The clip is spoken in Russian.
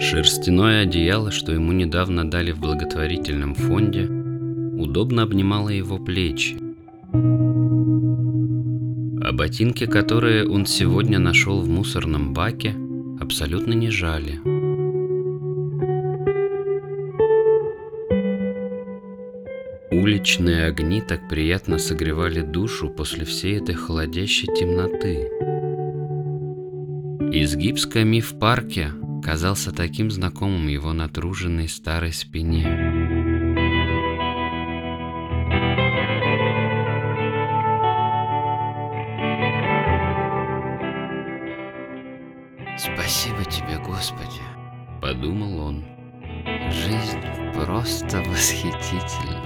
Шерстяное одеяло, что ему недавно дали в благотворительном фонде, удобно обнимало его плечи. А ботинки, которые он сегодня нашел в мусорном баке, абсолютно не жали. Уличные огни так приятно согревали душу после всей этой холодящей темноты. Изгиб скамьи в парке казался таким знакомым его натруженной старой спине. Спасибо тебе, Господи, Подумал он. жизнь просто восхитительна.